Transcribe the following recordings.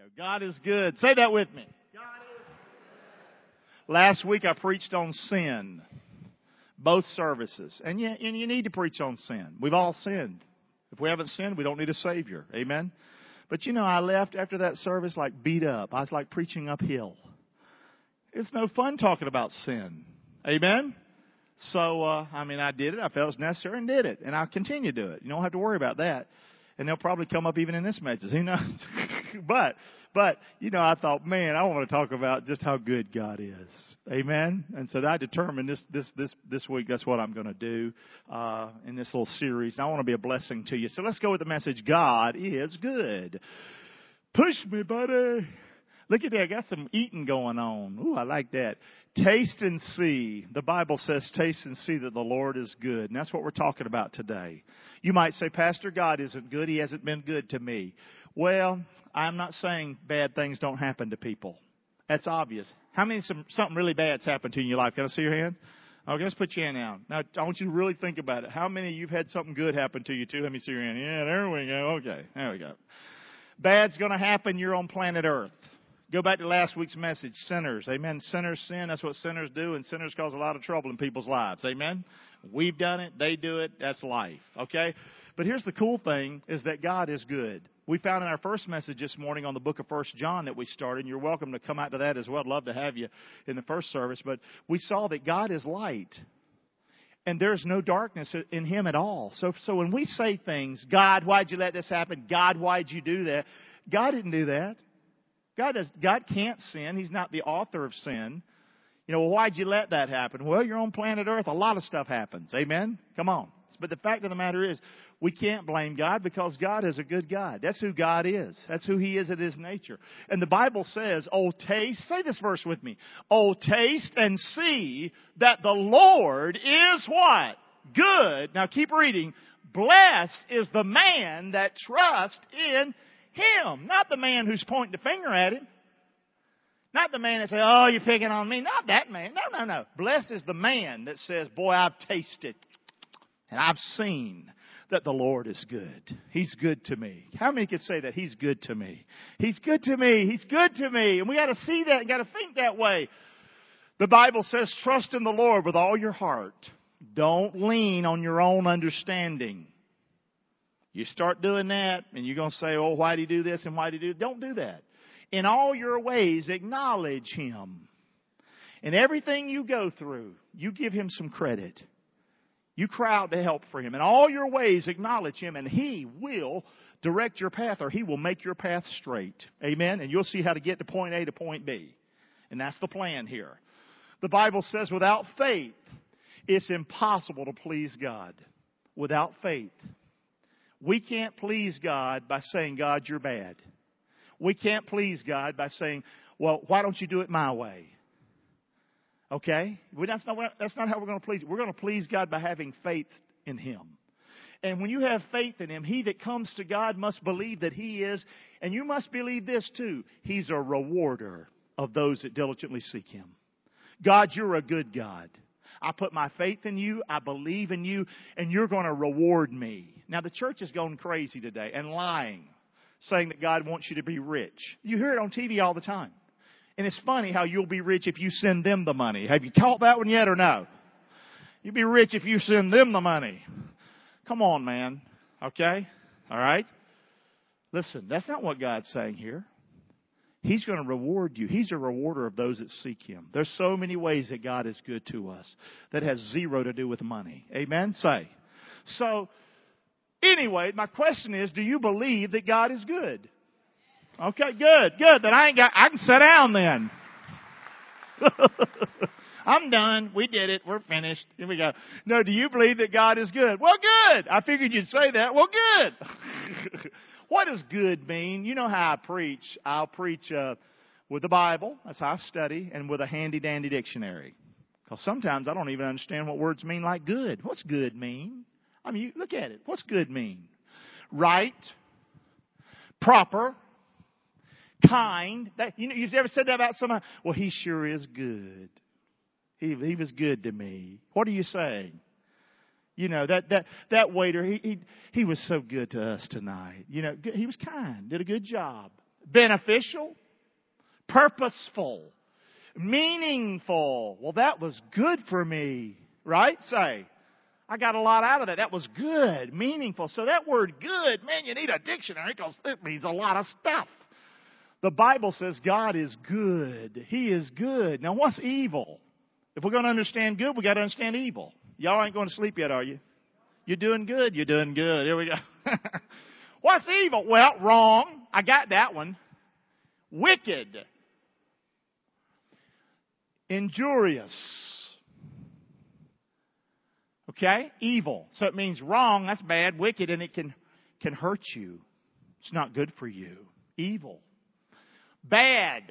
go. God is good. Say that with me. God is good. Last week I preached on sin. Both services. And you, and you need to preach on sin. We've all sinned. If we haven't sinned, we don't need a Savior. Amen? But you know, I left after that service like beat up. I was like preaching uphill. It's no fun talking about sin. Amen? So, uh, I mean, I did it. I felt it was necessary and did it. And I'll continue to do it. You don't have to worry about that and they'll probably come up even in this message. Who knows? but, but, you know, I thought, man, I want to talk about just how good God is. Amen. And so I determined this, this, this, this week that's what I'm going to do, uh, in this little series. And I want to be a blessing to you. So let's go with the message. God is good. Push me, buddy. Look at that. I got some eating going on. Ooh, I like that. Taste and see. The Bible says taste and see that the Lord is good. And that's what we're talking about today. You might say, Pastor, God isn't good. He hasn't been good to me. Well, I'm not saying bad things don't happen to people. That's obvious. How many some, something really bad's happened to you in your life? Can I see your hand? Okay, let's put your hand down. Now, I want you to really think about it. How many of you've had something good happen to you too? Let me see your hand. Yeah, there we go. Okay, there we go. Bad's gonna happen. You're on planet Earth. Go back to last week's message. Sinners. Amen. Sinners sin. That's what sinners do, and sinners cause a lot of trouble in people's lives. Amen. We've done it. They do it. That's life. Okay? But here's the cool thing is that God is good. We found in our first message this morning on the book of First John that we started, and you're welcome to come out to that as well. I'd love to have you in the first service. But we saw that God is light. And there's no darkness in him at all. So, so when we say things, God, why'd you let this happen? God, why'd you do that? God didn't do that. God, does, God can't sin. He's not the author of sin. You know, why'd you let that happen? Well, you're on planet Earth. A lot of stuff happens. Amen? Come on. But the fact of the matter is, we can't blame God because God is a good God. That's who God is. That's who He is at His nature. And the Bible says, Oh, taste, say this verse with me. Oh, taste and see that the Lord is what? Good. Now keep reading. Blessed is the man that trusts in him, not the man who's pointing the finger at him. Not the man that says, oh, you're picking on me. Not that man. No, no, no. Blessed is the man that says, boy, I've tasted and I've seen that the Lord is good. He's good to me. How many could say that? He's good to me. He's good to me. He's good to me. And we gotta see that and gotta think that way. The Bible says, trust in the Lord with all your heart. Don't lean on your own understanding. You start doing that and you're going to say, oh, why do you do this and why do you do Don't do that. In all your ways, acknowledge Him. In everything you go through, you give Him some credit. You cry out to help for Him. In all your ways, acknowledge Him and He will direct your path or He will make your path straight. Amen? And you'll see how to get to point A to point B. And that's the plan here. The Bible says without faith, it's impossible to please God. Without faith. We can't please God by saying, God, you're bad. We can't please God by saying, well, why don't you do it my way? Okay? That's, not, that's not how we're going to please. We're going to please God by having faith in Him. And when you have faith in Him, he that comes to God must believe that He is, and you must believe this too, He's a rewarder of those that diligently seek Him. God, you're a good God. I put my faith in you. I believe in you and you're going to reward me. Now the church is going crazy today and lying, saying that God wants you to be rich. You hear it on TV all the time. And it's funny how you'll be rich if you send them the money. Have you caught that one yet or no? You'll be rich if you send them the money. Come on, man. Okay? Alright? Listen, that's not what God's saying here. He's going to reward you. He's a rewarder of those that seek Him. There's so many ways that God is good to us that has zero to do with money. Amen? Say. So, anyway, my question is, do you believe that God is good? Okay, good, good. Then I ain't got, I can sit down then. I'm done. We did it. We're finished. Here we go. No, do you believe that God is good? Well, good. I figured you'd say that. Well, good. What does good mean? You know how I preach. I'll preach uh, with the Bible. That's how I study, and with a handy dandy dictionary. Because sometimes I don't even understand what words mean like good. What's good mean? I mean, look at it. What's good mean? Right, proper, kind. That, you know, you've ever said that about someone? Well, he sure is good. He, he was good to me. What are you saying? You know, that, that, that waiter, he, he, he was so good to us tonight. You know, he was kind, did a good job. beneficial, purposeful, meaningful. Well, that was good for me, right? Say, I got a lot out of that. That was good, meaningful. So that word good, man, you need a dictionary because it means a lot of stuff. The Bible says God is good. He is good. Now what's evil? If we're going to understand good, we got to understand evil. Y'all ain't going to sleep yet, are you? You're doing good. You're doing good. Here we go. what's evil? Well, wrong. I got that one. Wicked. Injurious. Okay? Evil. So it means wrong, that's bad, wicked, and it can, can hurt you. It's not good for you. Evil. Bad.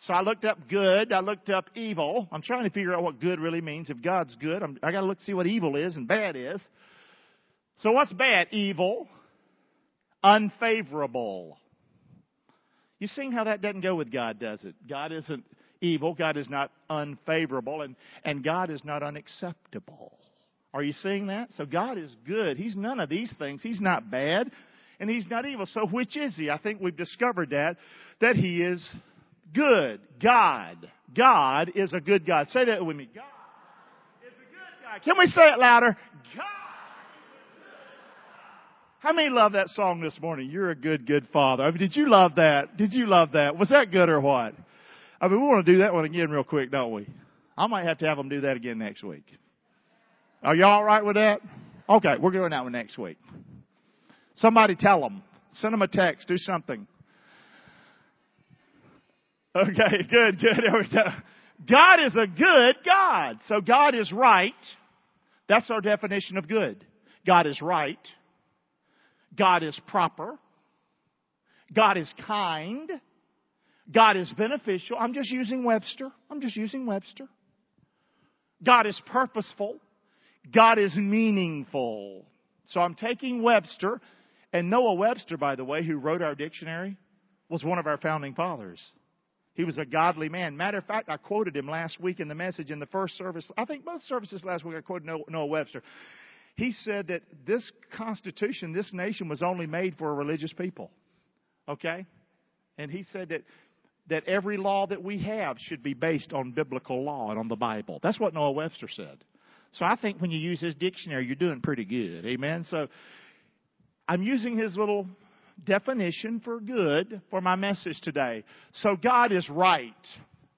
So I looked up good. I looked up evil. I'm trying to figure out what good really means. If God's good, I'm, I got to look see what evil is and bad is. So what's bad? Evil, unfavorable. You seeing how that doesn't go with God, does it? God isn't evil. God is not unfavorable, and and God is not unacceptable. Are you seeing that? So God is good. He's none of these things. He's not bad and he's not evil. So which is he? I think we've discovered that, that he is good. God. God is a good God. Say that with me. God is a good God. Can we say it louder? God how many love that song this morning? You're a good, good father. I mean, did you love that? Did you love that? Was that good or what? I mean, we want to do that one again real quick, don't we? I might have to have them do that again next week. Are y'all alright with that? Okay, we're doing that one next week. Somebody tell them. Send them a text. Do something. Okay, good, good. There we go. God is a good God. So God is right. That's our definition of good. God is right. God is proper. God is kind. God is beneficial. I'm just using Webster. I'm just using Webster. God is purposeful. God is meaningful. So I'm taking Webster and Noah Webster, by the way, who wrote our dictionary, was one of our founding fathers. He was a godly man. Matter of fact, I quoted him last week in the message in the first service. I think both services last week I quoted Noah Webster. He said that this Constitution, this nation was only made for a religious people. Okay? And he said that that every law that we have should be based on biblical law and on the Bible. That's what Noah Webster said. So I think when you use his dictionary, you're doing pretty good. Amen. So I'm using his little definition for good for my message today. So God is right.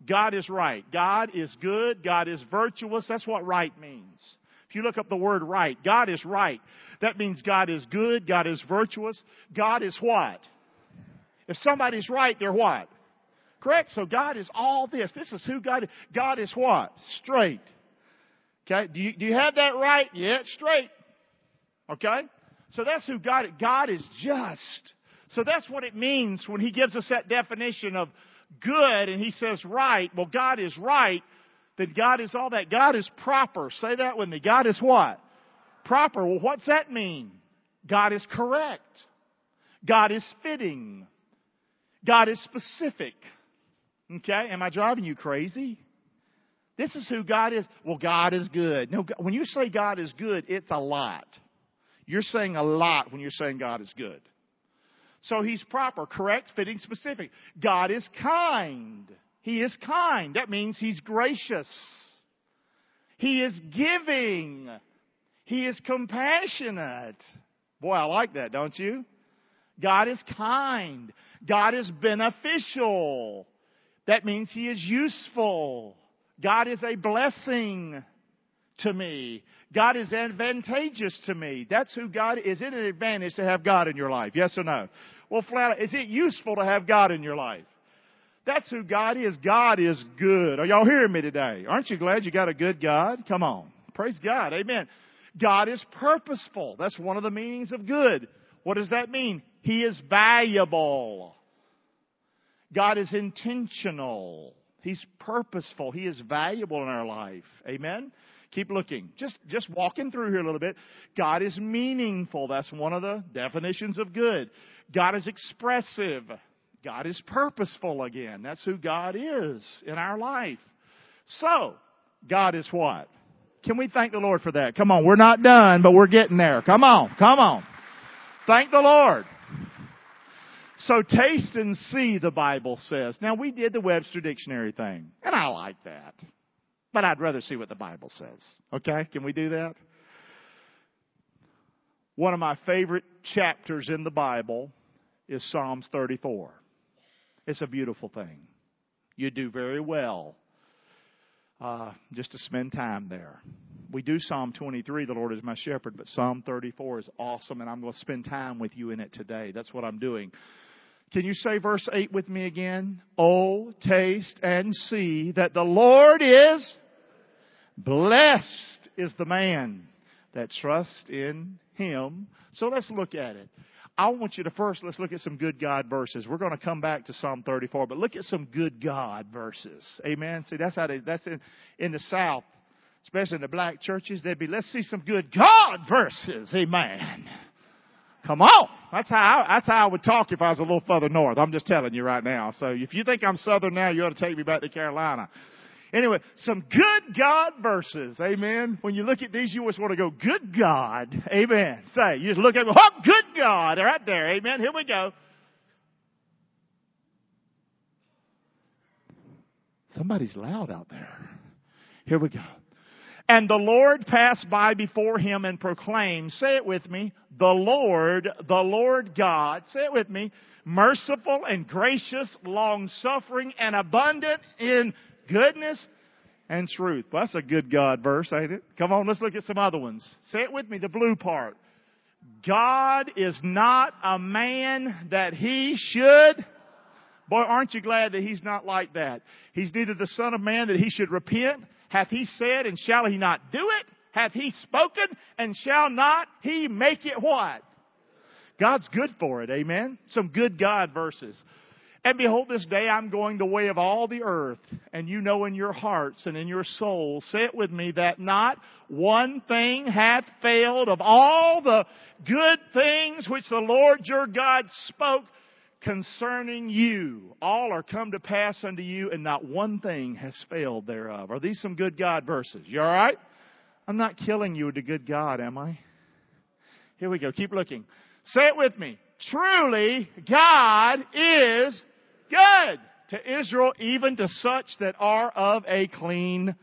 God is right. God is good. God is virtuous. That's what right means. If you look up the word right, God is right. That means God is good. God is virtuous. God is what? If somebody's right, they're what? Correct? So God is all this. This is who God is. God is what? Straight. Okay? Do you, do you have that right? Yeah, it's straight. Okay? So that's who God is. God is just. So that's what it means when He gives us that definition of good and He says right. Well, God is right. Then God is all that. God is proper. Say that with me. God is what? Proper. Well, what's that mean? God is correct. God is fitting. God is specific. Okay? Am I driving you crazy? This is who God is. Well, God is good. No, when you say God is good, it's a lot. You're saying a lot when you're saying God is good. So he's proper, correct, fitting, specific. God is kind. He is kind. That means he's gracious. He is giving. He is compassionate. Boy, I like that, don't you? God is kind. God is beneficial. That means he is useful. God is a blessing to me. God is advantageous to me. That's who God is. Is it an advantage to have God in your life? Yes or no? Well, flat, is it useful to have God in your life? That's who God is. God is good. Are y'all hearing me today? Aren't you glad you got a good God? Come on. Praise God. Amen. God is purposeful. That's one of the meanings of good. What does that mean? He is valuable. God is intentional. He's purposeful. He is valuable in our life. Amen. Keep looking. Just, just walking through here a little bit. God is meaningful. That's one of the definitions of good. God is expressive. God is purposeful again. That's who God is in our life. So, God is what? Can we thank the Lord for that? Come on, we're not done, but we're getting there. Come on, come on. Thank the Lord. So taste and see, the Bible says. Now we did the Webster Dictionary thing, and I like that. But I'd rather see what the Bible says. Okay? Can we do that? One of my favorite chapters in the Bible is Psalms 34. It's a beautiful thing. You do very well uh, just to spend time there. We do Psalm 23, the Lord is my shepherd, but Psalm 34 is awesome, and I'm going to spend time with you in it today. That's what I'm doing. Can you say verse 8 with me again? Oh, taste and see that the Lord is blessed is the man that trusts in him. So let's look at it. I want you to first, let's look at some good God verses. We're going to come back to Psalm 34, but look at some good God verses. Amen. See, that's how they, that's in, in the South, especially in the black churches, they'd be, let's see some good God verses. Amen. Come on. That's how I, that's how I would talk if I was a little further north. I'm just telling you right now. So if you think I'm southern now, you ought to take me back to Carolina. Anyway, some good God verses. Amen. When you look at these, you always want to go, good God. Amen. Say, you just look at them, oh, good God. Right there. Amen. Here we go. Somebody's loud out there. Here we go. And the Lord passed by before him and proclaimed, say it with me, the Lord, the Lord God, say it with me, merciful and gracious, long suffering and abundant in goodness and truth. Well, that's a good God verse, ain't it? Come on, let's look at some other ones. Say it with me, the blue part. God is not a man that he should. Boy, aren't you glad that he's not like that? He's neither the son of man that he should repent. Hath he said and shall he not do it? Hath he spoken and shall not he make it what? God's good for it. Amen. Some good God verses. And behold, this day I'm going the way of all the earth, and you know in your hearts and in your souls, say it with me, that not one thing hath failed of all the good things which the Lord your God spoke concerning you. All are come to pass unto you, and not one thing has failed thereof. Are these some good God verses? You alright? I'm not killing you with the good God, am I? Here we go. Keep looking. Say it with me. Truly, God is good to Israel, even to such that are of a clean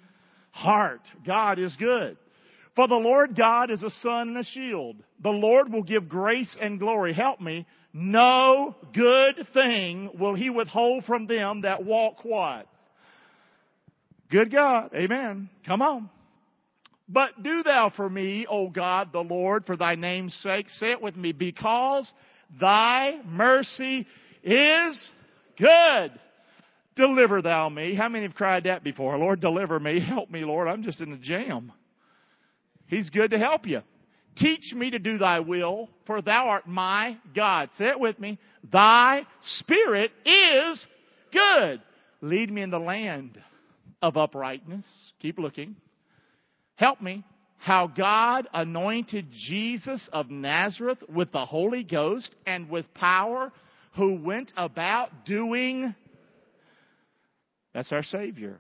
heart. God is good. For the Lord God is a sun and a shield. The Lord will give grace and glory. Help me. No good thing will he withhold from them that walk what? Good God. Amen. Come on. But do thou for me, O God, the Lord, for thy name's sake, say it with me, because thy mercy is good. Deliver thou me. How many have cried that before? Lord, deliver me. Help me, Lord. I'm just in a jam. He's good to help you. Teach me to do thy will, for thou art my God. Say it with me. Thy spirit is good. Lead me in the land of uprightness. Keep looking. Help me. How God anointed Jesus of Nazareth with the Holy Ghost and with power, who went about doing. That's our Savior.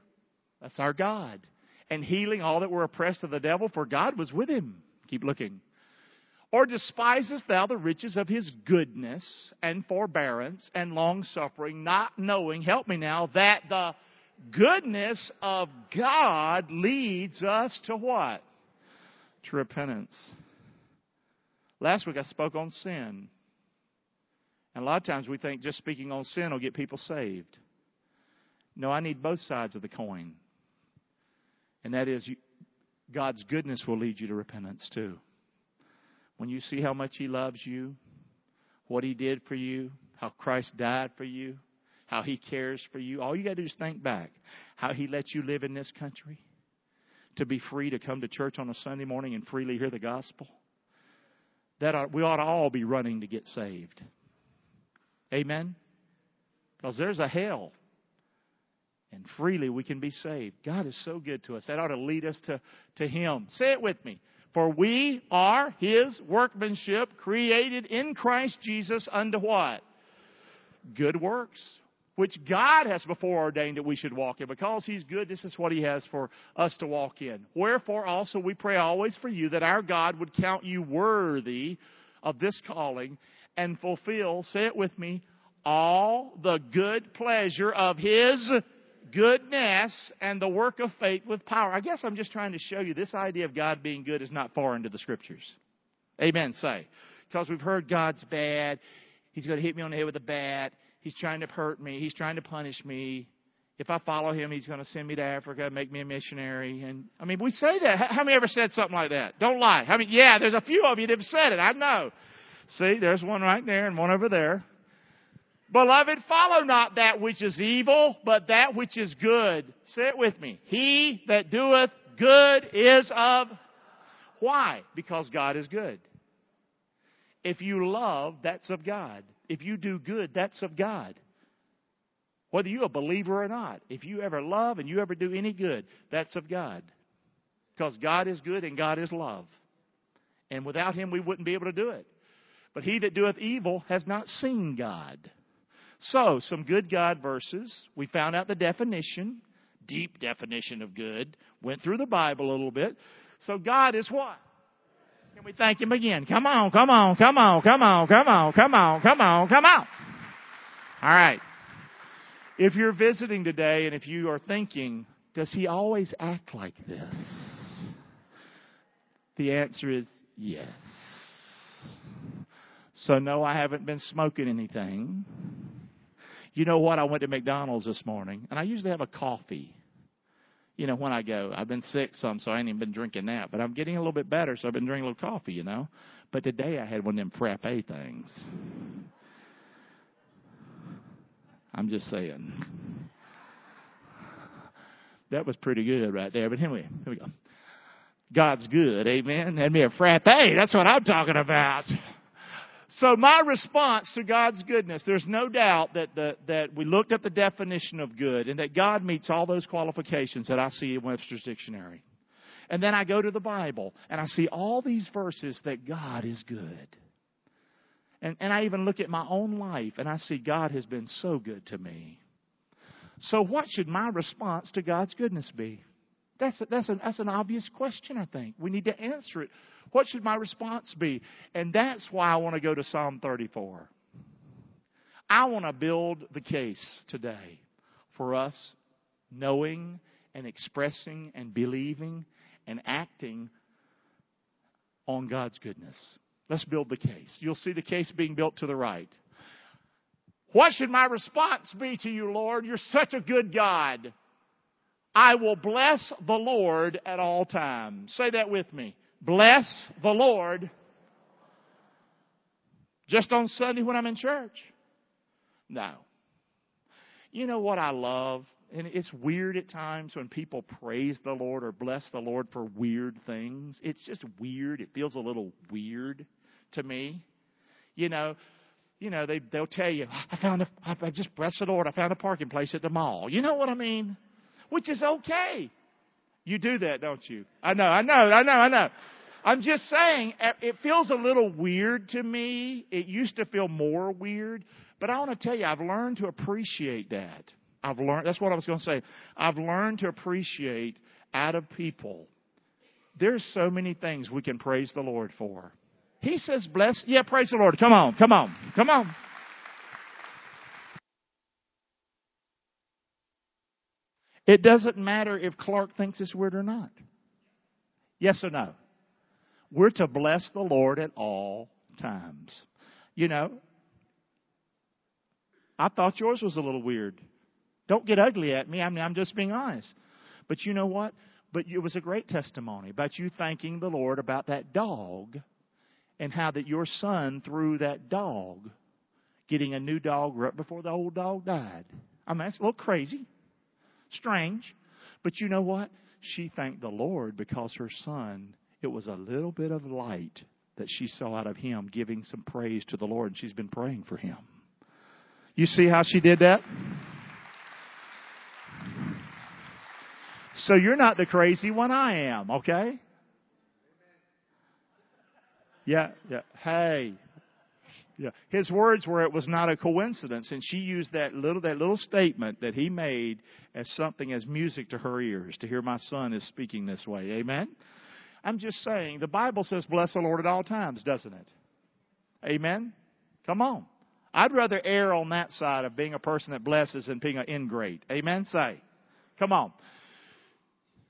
That's our God. And healing all that were oppressed of the devil, for God was with him. Keep looking. Or despisest thou the riches of his goodness and forbearance and long suffering, not knowing, help me now, that the goodness of God leads us to what? To repentance. Last week I spoke on sin. And a lot of times we think just speaking on sin will get people saved. No, I need both sides of the coin. And that is, God's goodness will lead you to repentance too. When you see how much He loves you, what He did for you, how Christ died for you, how He cares for you. All you got to do is think back how He lets you live in this country, to be free to come to church on a Sunday morning and freely hear the gospel. That ought, we ought to all be running to get saved. Amen? Because there's a hell. And freely we can be saved. God is so good to us. That ought to lead us to, to Him. Say it with me. For we are His workmanship, created in Christ Jesus unto what? Good works which God has before ordained that we should walk in. Because He's good, this is what He has for us to walk in. Wherefore also we pray always for you that our God would count you worthy of this calling and fulfill, say it with me, all the good pleasure of His goodness and the work of faith with power. I guess I'm just trying to show you this idea of God being good is not far into the scriptures. Amen. Say. Because we've heard God's bad. He's going to hit me on the head with a bat. He's trying to hurt me. He's trying to punish me. If I follow him, he's going to send me to Africa, make me a missionary. And I mean, we say that. How many ever said something like that? Don't lie. I mean, Yeah, there's a few of you that have said it. I know. See, there's one right there and one over there. Beloved, follow not that which is evil, but that which is good. Say it with me. He that doeth good is of. Why? Because God is good. If you love, that's of God. If you do good, that's of God. Whether you're a believer or not, if you ever love and you ever do any good, that's of God. Because God is good and God is love. And without Him, we wouldn't be able to do it. But he that doeth evil has not seen God. So, some good God verses. We found out the definition, deep definition of good. Went through the Bible a little bit. So, God is what? Can we thank Him again? Come on, come on, come on, come on, come on, come on, come on, come on. All right. If you're visiting today and if you are thinking, does He always act like this? The answer is yes. So, no, I haven't been smoking anything. You know what? I went to McDonald's this morning, and I usually have a coffee. You know, when I go, I've been sick some, so I ain't even been drinking that. But I'm getting a little bit better, so I've been drinking a little coffee, you know. But today I had one of them frappe things. I'm just saying. That was pretty good right there. But anyway, here we go. God's good, amen. Had me a frappe. That's what I'm talking about. So my response to God's goodness, there's no doubt that, the, that we looked at the definition of good and that God meets all those qualifications that I see in Webster's dictionary. And then I go to the Bible and I see all these verses that God is good. And, and I even look at my own life and I see God has been so good to me. So what should my response to God's goodness be? That's, a, that's, a, that's an obvious question, I think. We need to answer it. What should my response be? And that's why I want to go to Psalm 34. I want to build the case today for us knowing and expressing and believing and acting on God's goodness. Let's build the case. You'll see the case being built to the right. What should my response be to you, Lord? You're such a good God. I will bless the Lord at all times. Say that with me. Bless the Lord. Just on Sunday when I'm in church? No. You know what I love? And it's weird at times when people praise the Lord or bless the Lord for weird things. It's just weird. It feels a little weird to me. You know, you know, they they'll tell you, I found a I just bless the Lord, I found a parking place at the mall. You know what I mean? Which is okay. You do that, don't you? I know, I know, I know, I know. I'm just saying, eh, it feels a little weird to me. It used to feel more weird, but I want to tell you, I've learned to appreciate that. I've learned, that's what I was going to say. I've learned to appreciate out of people. There's so many things we can praise the Lord for. He says, bless, yeah, praise the Lord. Come on, come on, come on. It doesn't matter if Clark thinks it's weird or not. Yes or no? We're to bless the Lord at all times. You know, I thought yours was a little weird. Don't get ugly at me. I mean, I'm just being honest. But you know what? But it was a great testimony about you thanking the Lord about that dog and how that your son threw that dog, getting a new dog right before the old dog died. I mean, that's a little crazy. Strange. But you know what? She thanked the Lord because her son, it was a little bit of light that she saw out of him giving some praise to the Lord, and she's been praying for him. You see how she did that? So you're not the crazy one, I am, okay? Yeah, yeah. Hey, yeah. His words were it was not a coincidence, and she used that little that little statement that he made as something as music to her ears to hear my son is speaking this way. Amen. I'm just saying the Bible says bless the Lord at all times, doesn't it? Amen. Come on. I'd rather err on that side of being a person that blesses than being an ingrate. Amen? Say. Come on.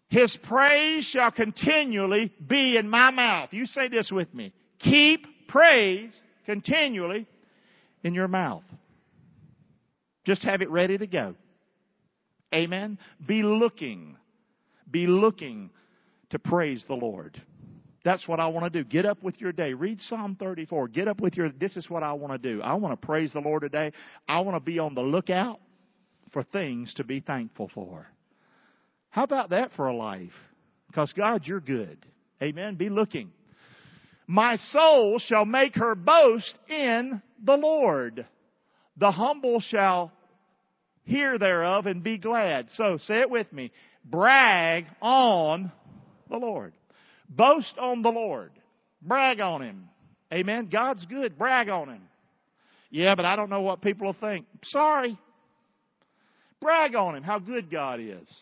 His praise shall continually be in my mouth. You say this with me. Keep praise continually in your mouth. Just have it ready to go. Amen. Be looking. Be looking to praise the Lord. That's what I want to do. Get up with your day. Read Psalm 34. Get up with your, this is what I want to do. I want to praise the Lord today. I want to be on the lookout for things to be thankful for. How about that for a life? Because God, you're good. Amen. Be looking. My soul shall make her boast in the Lord. The humble shall hear thereof and be glad. So say it with me. Brag on the Lord. Boast on the Lord. Brag on Him. Amen. God's good. Brag on Him. Yeah, but I don't know what people will think. Sorry. Brag on Him, how good God is.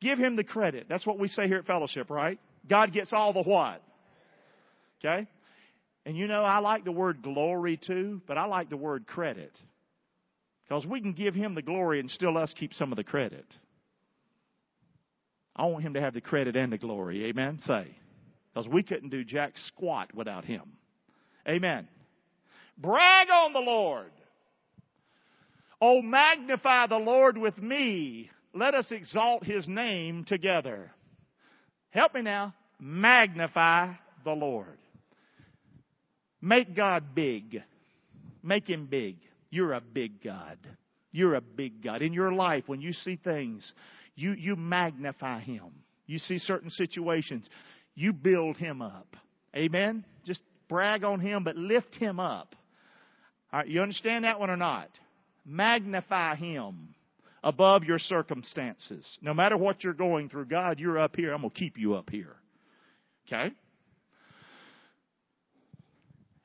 Give Him the credit. That's what we say here at Fellowship, right? God gets all the what? Okay? And you know, I like the word glory too, but I like the word credit. Because we can give him the glory and still us keep some of the credit. I want him to have the credit and the glory. Amen? Say. Because we couldn't do jack squat without him. Amen. Brag on the Lord. Oh, magnify the Lord with me. Let us exalt his name together. Help me now. Magnify the Lord. Make God big. Make him big. You're a big God. You're a big God. In your life, when you see things, you, you magnify him. You see certain situations, you build him up. Amen? Just brag on him, but lift him up. All right, you understand that one or not? Magnify him above your circumstances. No matter what you're going through, God, you're up here. I'm going to keep you up here. Okay?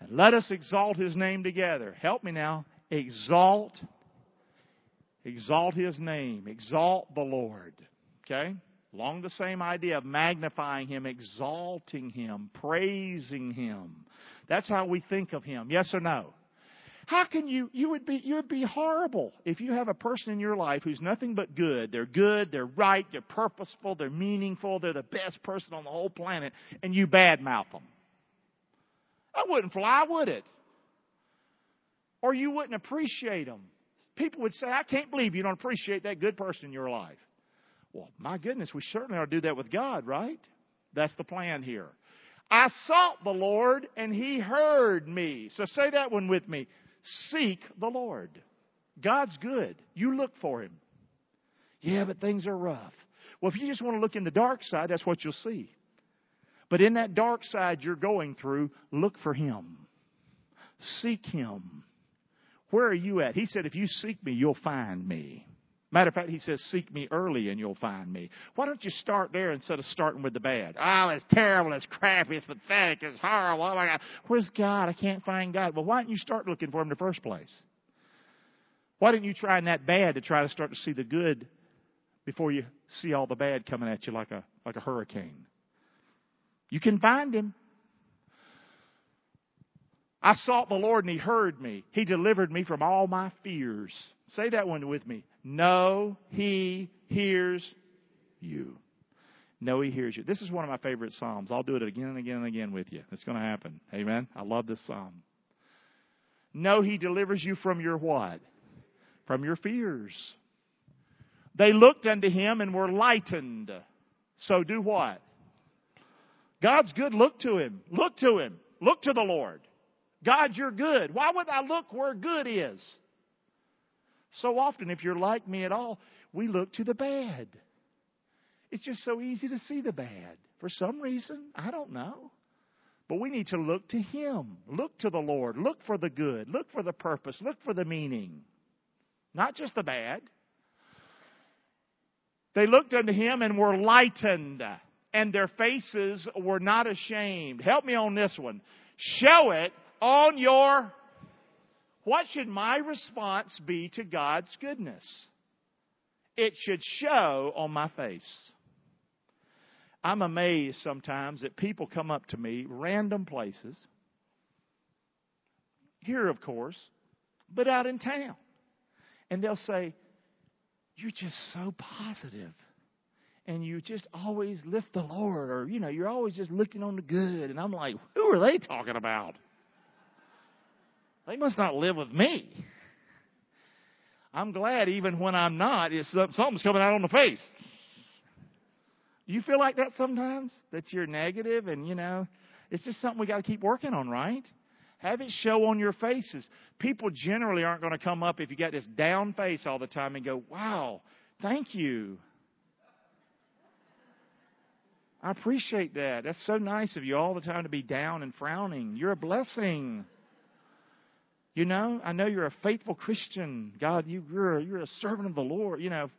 And let us exalt his name together. Help me now. Exalt. Exalt his name. Exalt the Lord. Okay? Along the same idea of magnifying him, exalting him, praising him. That's how we think of him. Yes or no? How can you, you would be, you would be horrible if you have a person in your life who's nothing but good. They're good, they're right, they're purposeful, they're meaningful, they're the best person on the whole planet, and you badmouth them. That wouldn't fly, would it? Or you wouldn't appreciate them. People would say, I can't believe you don't appreciate that good person in your life. Well, my goodness, we certainly ought to do that with God, right? That's the plan here. I sought the Lord and he heard me. So say that one with me. Seek the Lord. God's good. You look for him. Yeah, but things are rough. Well, if you just want to look in the dark side, that's what you'll see. But in that dark side you're going through, look for him. Seek him. Where are you at? He said, if you seek me, you'll find me. Matter of fact, he says, seek me early and you'll find me. Why don't you start there instead of starting with the bad? Oh, it's terrible, it's crappy, it's pathetic, it's horrible. Oh my God. Where's God? I can't find God. Well, why don't you start looking for him in the first place? Why didn't you try in that bad to try to start to see the good before you see all the bad coming at you like a, like a hurricane? You can find him. I sought the Lord and He heard me. He delivered me from all my fears. Say that one with me. No, He hears you. No, He hears you. This is one of my favorite Psalms. I'll do it again and again and again with you. It's going to happen. Amen. I love this Psalm. No, He delivers you from your what? From your fears. They looked unto Him and were lightened. So do what? God's good. Look to Him. Look to Him. Look to the Lord. God, you're good. Why would I look where good is? So often, if you're like me at all, we look to the bad. It's just so easy to see the bad. For some reason, I don't know. But we need to look to Him. Look to the Lord. Look for the good. Look for the purpose. Look for the meaning. Not just the bad. They looked unto Him and were lightened, and their faces were not ashamed. Help me on this one. Show it on your, what should my response be to God's goodness? It should show on my face. I'm amazed sometimes that people come up to me, random places, here, of course, but out in town. And they'll say, You're just so positive and you just always lift the Lord, or you know, you're always just looking on the good. And I'm like, who are they talking about? They must not live with me. I'm glad even when I'm not, it's something's coming out on the face. You feel like that sometimes? That you're negative and you know, it's just something we got to keep working on, right? Have it show on your faces. People generally aren't going to come up if you got this down face all the time and go, "Wow, thank you." I appreciate that. That's so nice of you all the time to be down and frowning. You're a blessing. You know, I know you're a faithful Christian. God, you, are you're a servant of the Lord. You know,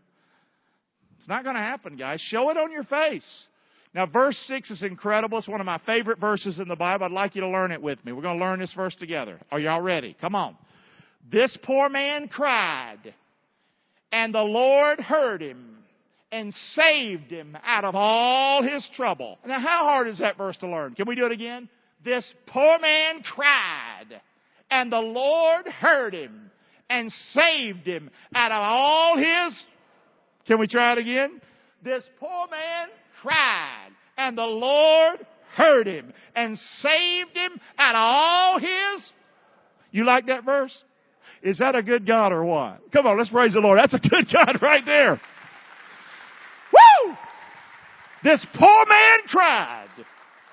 it's not going to happen, guys. Show it on your face. Now, verse 6 is incredible. It's one of my favorite verses in the Bible. I'd like you to learn it with me. We're going to learn this verse together. Are y'all ready? Come on. This poor man cried, and the Lord heard him and saved him out of all his trouble. Now, how hard is that verse to learn? Can we do it again? This poor man cried, and the Lord heard him and saved him out of all his. Can we try it again? This poor man cried, and the Lord heard him and saved him out of all his. You like that verse? Is that a good God or what? Come on, let's praise the Lord. That's a good God right there. This poor man cried,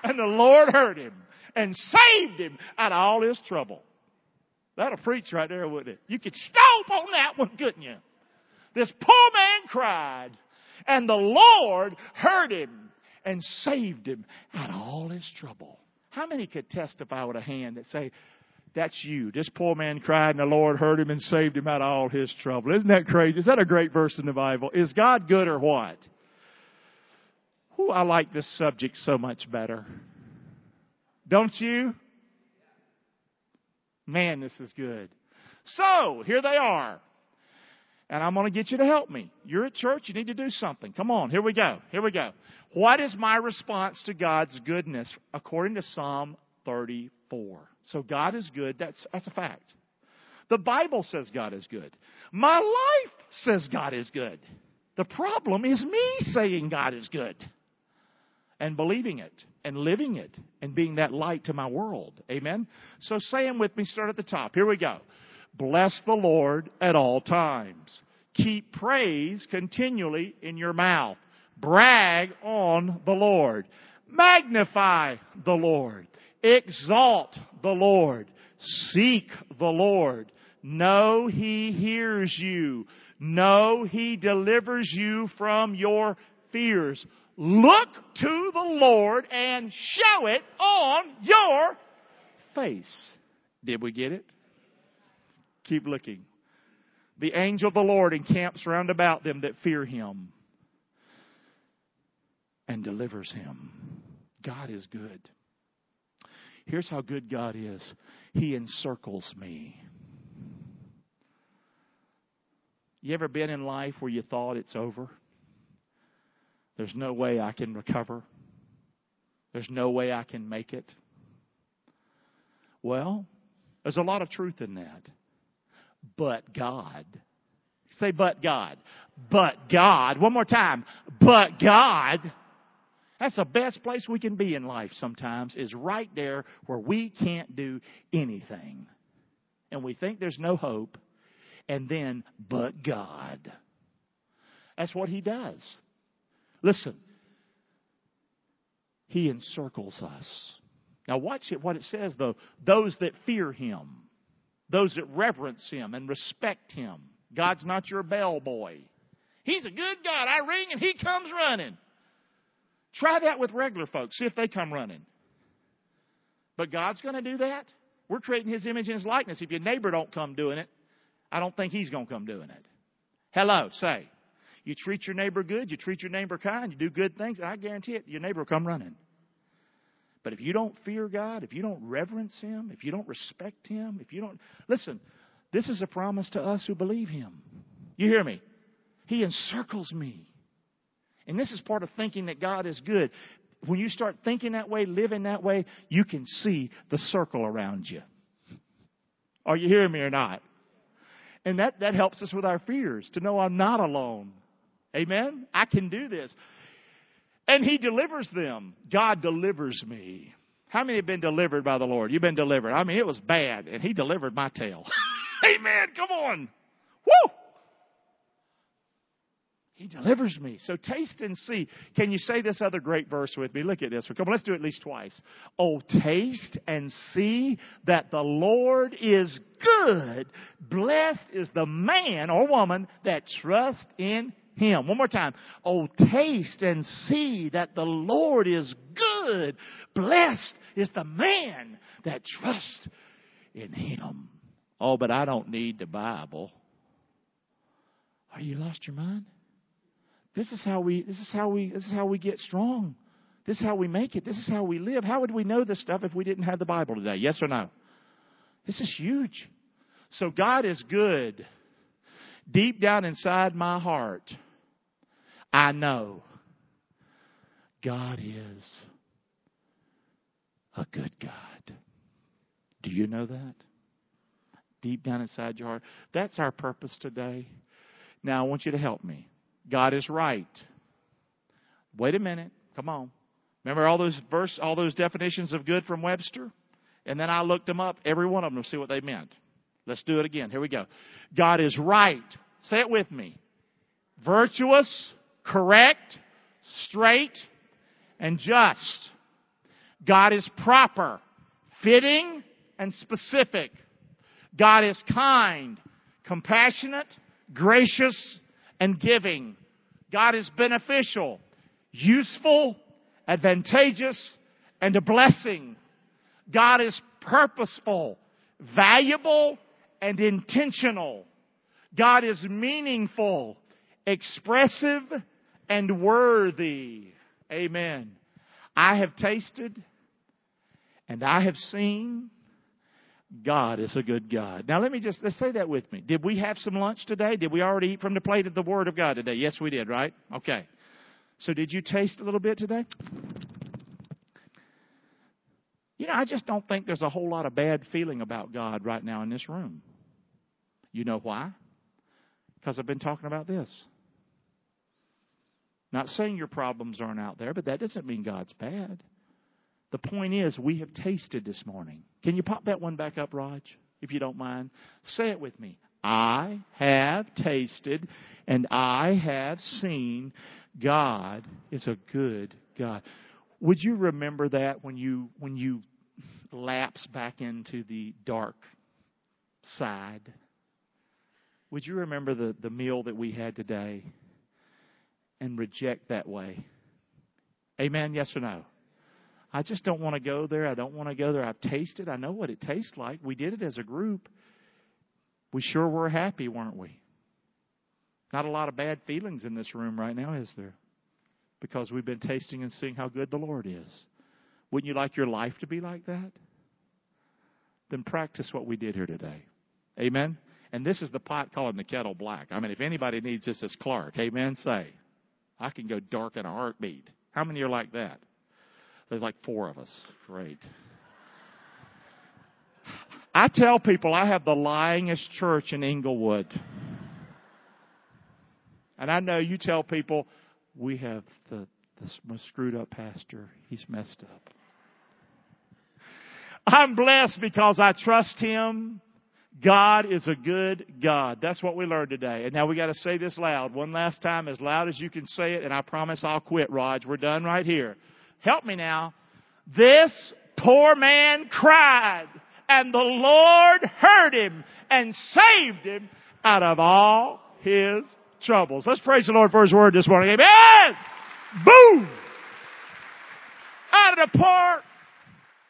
and the Lord heard him and saved him out of all his trouble. That'll preach right there, wouldn't it? You could stomp on that one, couldn't you? This poor man cried, and the Lord heard him and saved him out of all his trouble. How many could testify with a hand that say, that's you. This poor man cried and the Lord heard him and saved him out of all his trouble. Isn't that crazy? Is that a great verse in the Bible? Is God good or what? Who I like this subject so much better. Don't you? Man, this is good. So, here they are. And I'm going to get you to help me. You're at church, you need to do something. Come on, here we go. Here we go. What is my response to God's goodness according to Psalm 34? So God is good, that's, that's a fact. The Bible says God is good. My life says God is good. The problem is me saying God is good and believing it and living it and being that light to my world. Amen? So say them with me, start at the top. Here we go. Bless the Lord at all times. Keep praise continually in your mouth. Brag on the Lord. Magnify the Lord. Exalt the Lord. Seek the Lord. Know He hears you. Know He delivers you from your fears. Look to the Lord and show it on your face. Did we get it? Keep looking. The angel of the Lord encamps round about them that fear him and delivers him. God is good. Here's how good God is He encircles me. You ever been in life where you thought it's over? There's no way I can recover. There's no way I can make it. Well, there's a lot of truth in that. But God. Say, but God. But God. One more time. But God. That's the best place we can be in life sometimes, is right there where we can't do anything. And we think there's no hope. And then, but God. That's what He does. Listen, He encircles us. Now, watch it, what it says, though. Those that fear Him, those that reverence Him and respect Him. God's not your bellboy. He's a good God. I ring and He comes running. Try that with regular folks. See if they come running. But God's going to do that. We're creating His image and His likeness. If your neighbor don't come doing it, I don't think He's going to come doing it. Hello, say. You treat your neighbor good, you treat your neighbor kind, you do good things, I guarantee it, your neighbor will come running. But if you don't fear God, if you don't reverence Him, if you don't respect Him, if you don't. Listen, this is a promise to us who believe Him. You hear me? He encircles me. And this is part of thinking that God is good. When you start thinking that way, living that way, you can see the circle around you. Are you hearing me or not? And that, that helps us with our fears to know I'm not alone. Amen? I can do this. And He delivers them. God delivers me. How many have been delivered by the Lord? You've been delivered. I mean, it was bad, and He delivered my tail. Amen. Come on. Woo! He delivers me. So taste and see. Can you say this other great verse with me? Look at this. Come on, let's do it at least twice. Oh, taste and see that the Lord is good. Blessed is the man or woman that trusts in him. One more time. Oh, taste and see that the Lord is good. Blessed is the man that trusts in him. Oh, but I don't need the Bible. Are you lost your mind? This is how we this is how we this is how we get strong. This is how we make it. This is how we live. How would we know this stuff if we didn't have the Bible today? Yes or no? This is huge. So God is good. Deep down inside my heart, I know God is a good God. Do you know that? Deep down inside your heart. That's our purpose today. Now I want you to help me. God is right. Wait a minute. Come on. Remember all those verse, all those definitions of good from Webster? And then I looked them up, every one of them, to see what they meant. Let's do it again. Here we go. God is right. Say it with me. Virtuous, correct, straight, and just. God is proper, fitting, and specific. God is kind, compassionate, gracious, and giving. God is beneficial, useful, advantageous, and a blessing. God is purposeful, valuable, and intentional. God is meaningful, expressive, and worthy. Amen. I have tasted and I have seen God is a good God. Now let me just let's say that with me. Did we have some lunch today? Did we already eat from the plate of the Word of God today? Yes, we did, right? Okay. So did you taste a little bit today? You know, I just don't think there's a whole lot of bad feeling about God right now in this room. You know why? Because I've been talking about this. Not saying your problems aren't out there, but that doesn't mean God's bad. The point is, we have tasted this morning. Can you pop that one back up, Raj, if you don't mind? Say it with me. I have tasted and I have seen God is a good God. Would you remember that when you when you lapse back into the dark side? Would you remember the, the meal that we had today and reject that way? Amen, yes or no? I just don't want to go there. I don't want to go there. I've tasted. I know what it tastes like. We did it as a group. We sure were happy, weren't we? Not a lot of bad feelings in this room right now, is there? Because we've been tasting and seeing how good the Lord is. Wouldn't you like your life to be like that? Then practice what we did here today. Amen? And this is the pot calling the kettle black. I mean, if anybody needs this, it's Clark. Amen? Say. I can go dark in a heartbeat. How many are like that? There's like four of us. Great. I tell people I have the lyingest church in Englewood. And I know you tell people we have the, the most screwed up pastor. He's messed up. I'm blessed because I trust him. God is a good God. That's what we learned today. And now we got to say this loud. One last time, as loud as you can say it, and I promise I'll quit, Raj. We're done right here. Help me now. This poor man cried, and the Lord heard him and saved him out of all his troubles. Let's praise the Lord for his word this morning. Amen! Boom! Out of the park.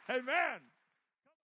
Amen.